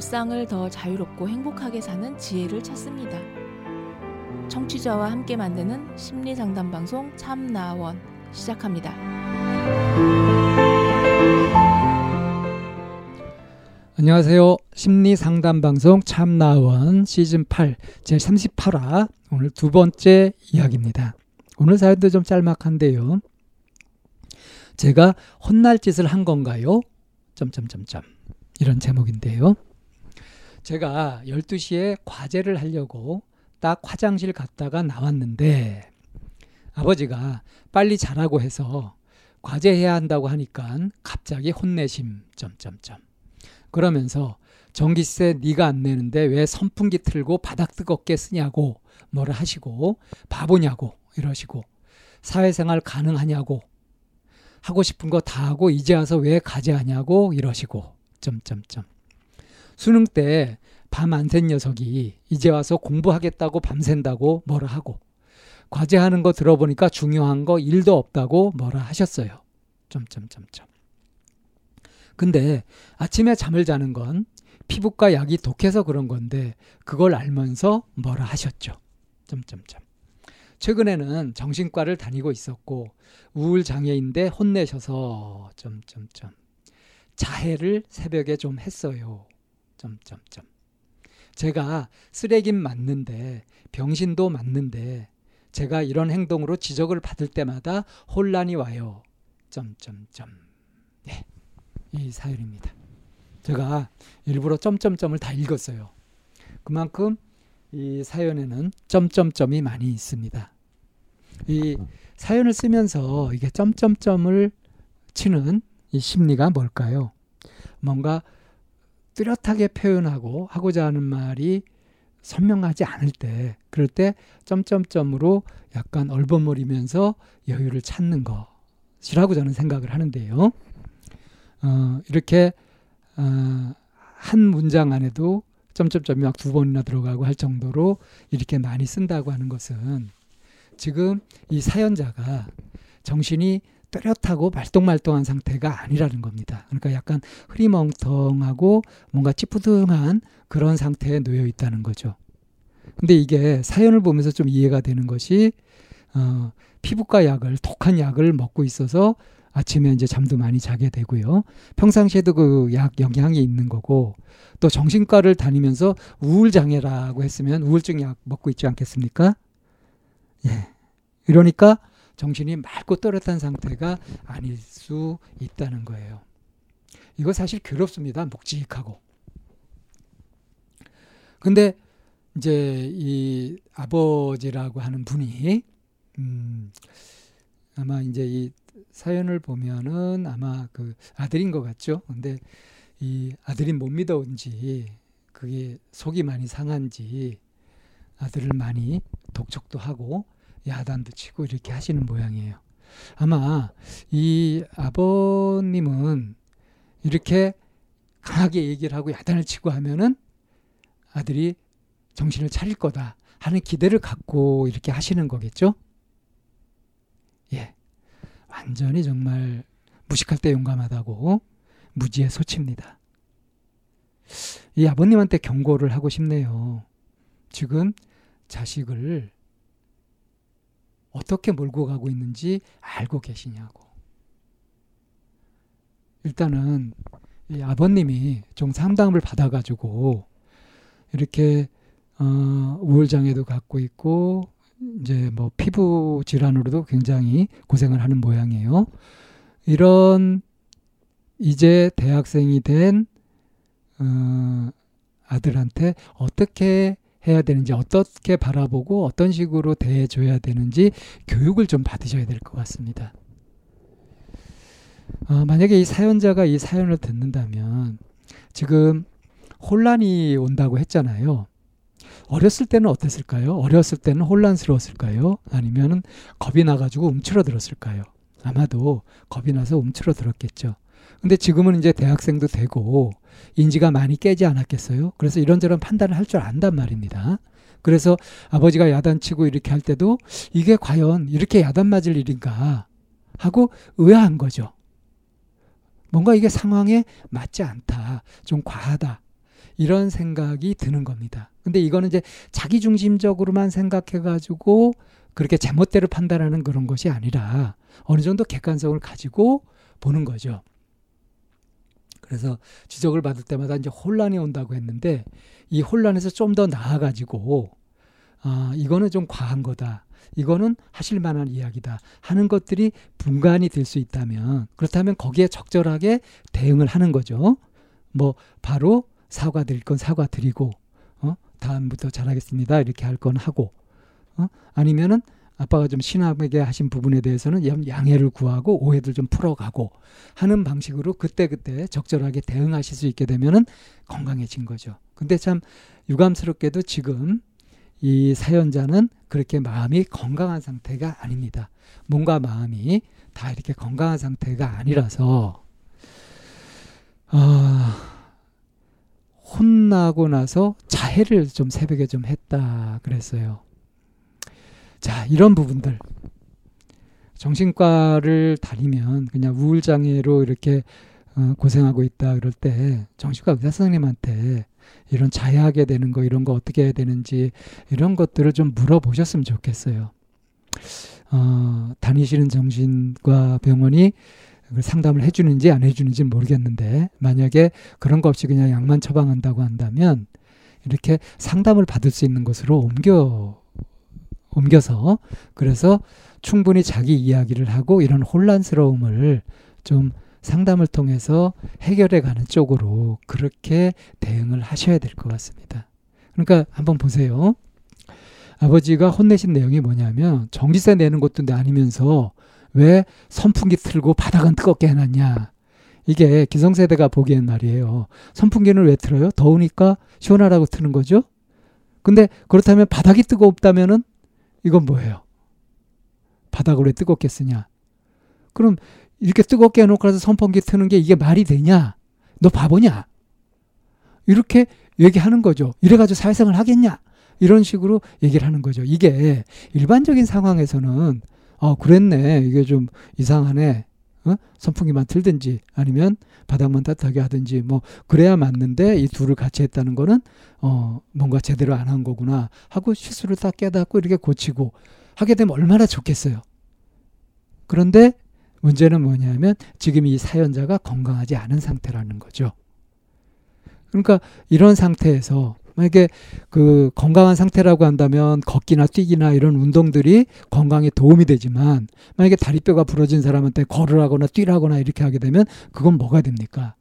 일상을 더 자유롭고 행복하게 사는 지혜를 찾습니다. 청취자와 함께 만드는 심리 상담 방송 참나원 시작합니다. 안녕하세요. 심리 상담 방송 참나원 시즌 8 제 38화 오늘 두 번째 이야기입니다. 오늘 사연도 좀 짤막한데요. 제가 혼날 짓을 한 건가요? 점점점점 이런 제목인데요. 제가 12시에 과제를 하려고 딱 화장실 갔다가 나왔는데 아버지가 빨리 자라고 해서 과제해야 한다고 하니까 갑자기 혼내심 점점점. 그러면서 전기세 네가 안 내는데 왜 선풍기 틀고 바닥 뜨겁게 쓰냐고 뭐라 하시고 바보냐고 이러시고 사회생활 가능하냐고 하고 싶은 거 다 하고 이제 와서 왜 과제하냐고 이러시고 점점점 수능 때 밤 안 샌 녀석이 이제 와서 공부하겠다고 밤샌다고 뭐라 하고 과제하는 거 들어보니까 중요한 거 일도 없다고 뭐라 하셨어요. 점점점점 근데 아침에 잠을 자는 건 피부과 약이 독해서 그런 건데 그걸 알면서 뭐라 하셨죠. 점점점. 최근에는 정신과를 다니고 있었고 우울 장애인데 혼내셔서 점점점. 자해를 새벽에 좀 했어요. 점점점. 제가 쓰레긴 맞는데 병신도 맞는데 제가 이런 행동으로 지적을 받을 때마다 혼란이 와요. 점점점. 네. 이 사연입니다. 제가 일부러 점점점을 다 읽었어요. 그만큼 이 사연에는 점점점이 많이 있습니다. 이 사연을 쓰면서 이게 점점점을 치는 이 심리가 뭘까요? 뭔가 뚜렷하게 표현하고 하고자 하는 말이 선명하지 않을 때, 그럴 때 점점점으로 약간 얼버무리면서 여유를 찾는 것이라고 저는 생각을 하는데요. 어, 이렇게 어, 한 문장 안에도 점점점이 막 두 번이나 들어가고 할 정도로 이렇게 많이 쓴다고 하는 것은 지금 이 사연자가 정신이 뚜렷하고 말똥말똥한 상태가 아니라는 겁니다. 그러니까 약간 흐리멍텅하고 뭔가 찌푸둥한 그런 상태에 놓여 있다는 거죠. 근데 이게 사연을 보면서 좀 이해가 되는 것이 어, 피부과 약을 독한 약을 먹고 있어서 아침에 이제 잠도 많이 자게 되고요. 평상시에도 그 약 영향이 있는 거고 또 정신과를 다니면서 우울 장애라고 했으면 우울증 약 먹고 있지 않겠습니까? 예. 이러니까 정신이 맑고 또렷한 상태가 아닐 수 있다는 거예요. 이거 사실 괴롭습니다. 묵직하고. 근데 이제 이 아버지라고 하는 분이 음 아마 이제 이 사연을 보면은 아마 그 아들인 것 같죠. 근데 이 아들이 못 믿어온지 그게 속이 많이 상한지 아들을 많이 독촉도 하고 야단도 치고 이렇게 하시는 모양이에요. 아마 이 아버님은 이렇게 강하게 얘기를 하고 야단을 치고 하면은 아들이 정신을 차릴 거다 하는 기대를 갖고 이렇게 하시는 거겠죠? 예. 완전히 정말 무식할 때 용감하다고 무지의 소치입니다. 이 아버님한테 경고를 하고 싶네요. 지금 자식을 어떻게 몰고 가고 있는지 알고 계시냐고. 일단은 이 아버님이 좀 상담을 받아가지고 이렇게 어, 우울장애도 갖고 있고 이제 뭐 피부 질환으로도 굉장히 고생을 하는 모양이에요. 이런 이제 대학생이 된 어, 아들한테 어떻게 해야 되는지 어떻게 바라보고 어떤 식으로 대해줘야 되는지 교육을 좀 받으셔야 될 것 같습니다. 어, 만약에 이 사연자가 이 사연을 듣는다면 지금 혼란이 온다고 했잖아요. 어렸을 때는 어땠을까요? 어렸을 때는 혼란스러웠을까요? 아니면 겁이 나가지고 움츠러들었을까요? 아마도 겁이 나서 움츠러들었겠죠. 근데 지금은 이제 대학생도 되고 인지가 많이 깨지 않았겠어요? 그래서 이런저런 판단을 할 줄 안단 말입니다. 그래서 아버지가 야단치고 이렇게 할 때도 이게 과연 이렇게 야단 맞을 일인가 하고 의아한 거죠. 뭔가 이게 상황에 맞지 않다. 좀 과하다. 이런 생각이 드는 겁니다. 근데 이거는 이제 자기 중심적으로만 생각해 가지고 그렇게 제멋대로 판단하는 그런 것이 아니라 어느 정도 객관성을 가지고 보는 거죠. 그래서 지적을 받을 때마다 이제 혼란이 온다고 했는데 이 혼란에서 좀 더 나아가지고 아 이거는 좀 과한 거다. 이거는 하실 만한 이야기다 하는 것들이 분간이 될 수 있다면 그렇다면 거기에 적절하게 대응을 하는 거죠. 뭐 바로 사과 드릴 건 사과 드리고 어 다음부터 잘하겠습니다 이렇게 할 건 하고 어 아니면은 아빠가 좀 신하게 하신 부분에 대해서는 양해를 구하고 오해들 좀 풀어가고 하는 방식으로 그때그때 적절하게 대응하실 수 있게 되면은 건강해진 거죠. 근데 참 유감스럽게도 지금 이 사연자는 그렇게 마음이 건강한 상태가 아닙니다. 몸과 마음이 다 이렇게 건강한 상태가 아니라서 어, 혼나고 나서 자해를 좀 새벽에 좀 했다 그랬어요. 자, 이런 부분들. 정신과를 다니면 그냥 우울장애로 이렇게 어, 고생하고 있다 그럴 때 정신과 의사 선생님한테 이런 자해하게 되는 거 이런 거 어떻게 해야 되는지 이런 것들을 좀 물어보셨으면 좋겠어요. 어, 다니시는 정신과 병원이 상담을 해주는지 안 해주는지 모르겠는데 만약에 그런 거 없이 그냥 약만 처방한다고 한다면 이렇게 상담을 받을 수 있는 곳으로 옮겨 옮겨서 그래서 충분히 자기 이야기를 하고 이런 혼란스러움을 좀 상담을 통해서 해결해 가는 쪽으로 그렇게 대응을 하셔야 될 것 같습니다. 그러니까 한번 보세요. 아버지가 혼내신 내용이 뭐냐면 전기세 내는 것도 아니면서 왜 선풍기 틀고 바닥은 뜨겁게 해놨냐. 이게 기성세대가 보기엔 말이에요. 선풍기는 왜 틀어요? 더우니까 시원하라고 트는 거죠? 근데 그렇다면 바닥이 뜨겁다면은 이건 뭐예요? 바닥을 왜 뜨겁게 쓰냐? 그럼 이렇게 뜨겁게 해놓고 나서 선풍기 트는 게 이게 말이 되냐? 너 바보냐? 이렇게 얘기하는 거죠. 이래가지고 사회생활 하겠냐? 이런 식으로 얘기를 하는 거죠. 이게 일반적인 상황에서는 어 그랬네 이게 좀 이상하네 어? 선풍기만 틀든지 아니면 바닥만 따뜻하게 하든지 뭐 그래야 맞는데 이 둘을 같이 했다는 거는 어 뭔가 제대로 안 한 거구나 하고 실수를 딱 깨닫고 이렇게 고치고 하게 되면 얼마나 좋겠어요. 그런데 문제는 뭐냐면 지금 이 사연자가 건강하지 않은 상태라는 거죠. 그러니까 이런 상태에서 만약에 그 건강한 상태라고 한다면 걷기나 뛰기나 이런 운동들이 건강에 도움이 되지만 만약에 다리뼈가 부러진 사람한테 걸으라거나 뛰라거나 이렇게 하게 되면 그건 뭐가 됩니까?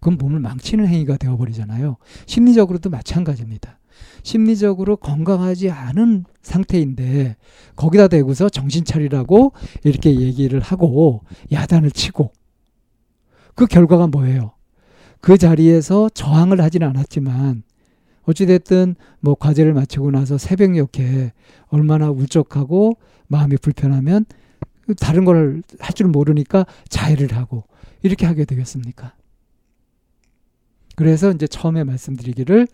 그건 몸을 망치는 행위가 되어버리잖아요. 심리적으로도 마찬가지입니다. 심리적으로 건강하지 않은 상태인데 거기다 대고서 정신 차리라고 이렇게 얘기를 하고 야단을 치고 그 결과가 뭐예요? 그 자리에서 저항을 하지는 않았지만 어찌됐든 뭐 과제를 마치고 나서 새벽녘에 얼마나 울적하고 마음이 불편하면 다른 걸 할 줄 모르니까 자해를 하고 이렇게 하게 되겠습니까? 그래서 이제 처음에 말씀드리기를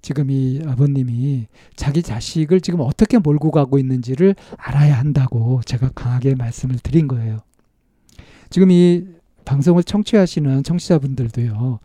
지금 이 아버님이 자기 자식을 지금 어떻게 몰고 가고 있는지를 알아야 한다고 제가 강하게 말씀을 드린 거예요. 지금 이 방송을 청취하시는 청취자분들도요.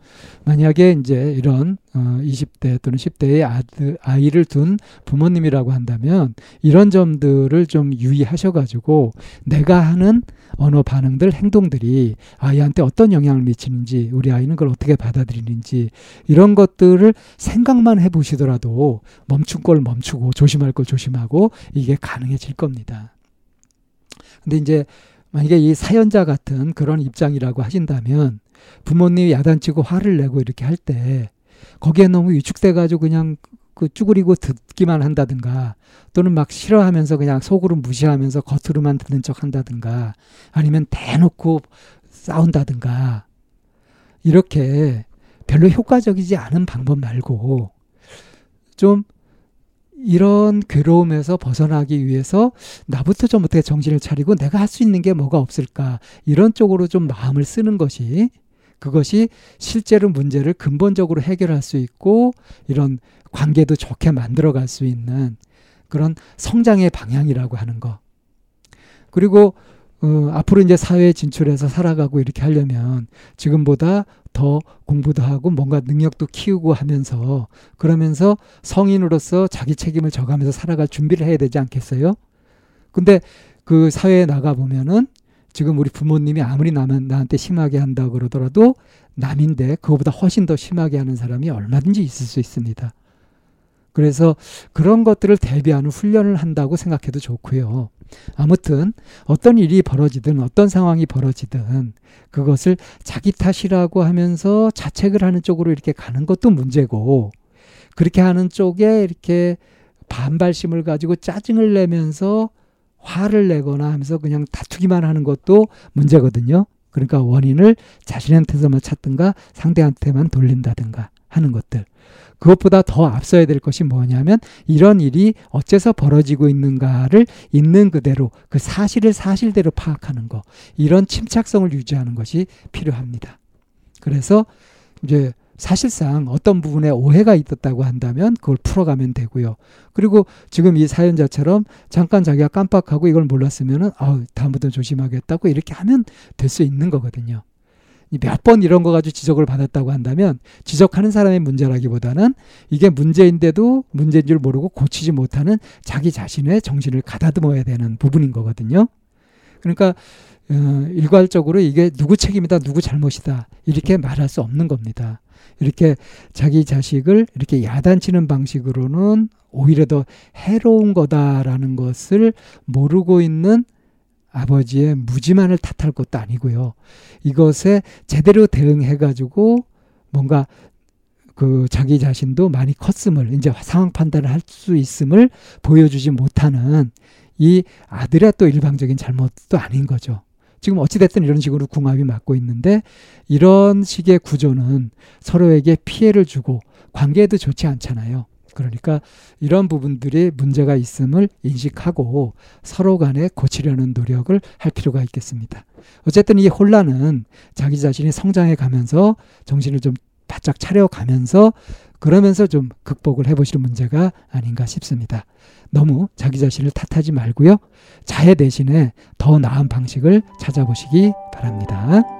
만약에 이제 이런 어 20대 또는 10대의 아들, 아이를 둔 부모님이라고 한다면 이런 점들을 좀 유의하셔 가지고 내가 하는 언어 반응들 행동들이 아이한테 어떤 영향을 미치는지 우리 아이는 그걸 어떻게 받아들이는지 이런 것들을 생각만 해 보시더라도 멈춘 걸 멈추고 조심할 걸 조심하고 이게 가능해질 겁니다. 근데 이제 만약에 이 사연자 같은 그런 입장이라고 하신다면 부모님이 야단치고 화를 내고 이렇게 할 때 거기에 너무 위축돼 가지고 그냥 그 쭈그리고 듣기만 한다든가 또는 막 싫어하면서 그냥 속으로 무시하면서 겉으로만 듣는 척 한다든가 아니면 대놓고 싸운다든가 이렇게 별로 효과적이지 않은 방법 말고 좀 이런 괴로움에서 벗어나기 위해서 나부터 좀 어떻게 정신을 차리고 내가 할 수 있는 게 뭐가 없을까 이런 쪽으로 좀 마음을 쓰는 것이 그것이 실제로 문제를 근본적으로 해결할 수 있고 이런 관계도 좋게 만들어 갈 수 있는 그런 성장의 방향이라고 하는 거. 그리고 어, 앞으로 이제 사회에 진출해서 살아가고 이렇게 하려면 지금보다 더 공부도 하고 뭔가 능력도 키우고 하면서 그러면서 성인으로서 자기 책임을 져가면서 살아갈 준비를 해야 되지 않겠어요? 근데 그 사회에 나가 보면은 지금 우리 부모님이 아무리 나면 나한테 심하게 한다 그러더라도 남인데 그거보다 훨씬 더 심하게 하는 사람이 얼마든지 있을 수 있습니다. 그래서 그런 것들을 대비하는 훈련을 한다고 생각해도 좋고요. 아무튼 어떤 일이 벌어지든 어떤 상황이 벌어지든 그것을 자기 탓이라고 하면서 자책을 하는 쪽으로 이렇게 가는 것도 문제고 그렇게 하는 쪽에 이렇게 반발심을 가지고 짜증을 내면서 화를 내거나 하면서 그냥 다투기만 하는 것도 문제거든요. 그러니까 원인을 자신한테서만 찾든가 상대한테만 돌린다든가 하는 것들. 그것보다 더 앞서야 될 것이 뭐냐면 이런 일이 어째서 벌어지고 있는가를 있는 그대로 그 사실을 사실대로 파악하는 거. 이런 침착성을 유지하는 것이 필요합니다. 그래서 이제 사실상 어떤 부분에 오해가 있었다고 한다면 그걸 풀어가면 되고요. 그리고 지금 이 사연자처럼 잠깐 자기가 깜빡하고 이걸 몰랐으면은 아 다음부터 조심하겠다고 이렇게 하면 될 수 있는 거거든요. 몇 번 이런 거 가지고 지적을 받았다고 한다면 지적하는 사람의 문제라기보다는 이게 문제인데도 문제인 줄 모르고 고치지 못하는 자기 자신의 정신을 가다듬어야 되는 부분인 거거든요. 그러니까 어, 일괄적으로 이게 누구 책임이다, 누구 잘못이다 이렇게 말할 수 없는 겁니다. 이렇게 자기 자식을 이렇게 야단치는 방식으로는 오히려 더 해로운 거다라는 것을 모르고 있는 아버지의 무지만을 탓할 것도 아니고요. 이것에 제대로 대응해 가지고 뭔가 그 자기 자신도 많이 컸음을 이제 상황 판단을 할 수 있음을 보여주지 못하는 이 아들의 또 일방적인 잘못도 아닌 거죠. 지금 어찌됐든 이런 식으로 궁합이 맞고 있는데 이런 식의 구조는 서로에게 피해를 주고 관계에도 좋지 않잖아요. 그러니까 이런 부분들이 문제가 있음을 인식하고 서로 간에 고치려는 노력을 할 필요가 있겠습니다. 어쨌든 이 혼란은 자기 자신이 성장해 가면서 정신을 좀 바짝 차려가면서 그러면서 좀 극복을 해보시는 문제가 아닌가 싶습니다. 너무 자기 자신을 탓하지 말고요. 자해 대신에 더 나은 방식을 찾아보시기 바랍니다.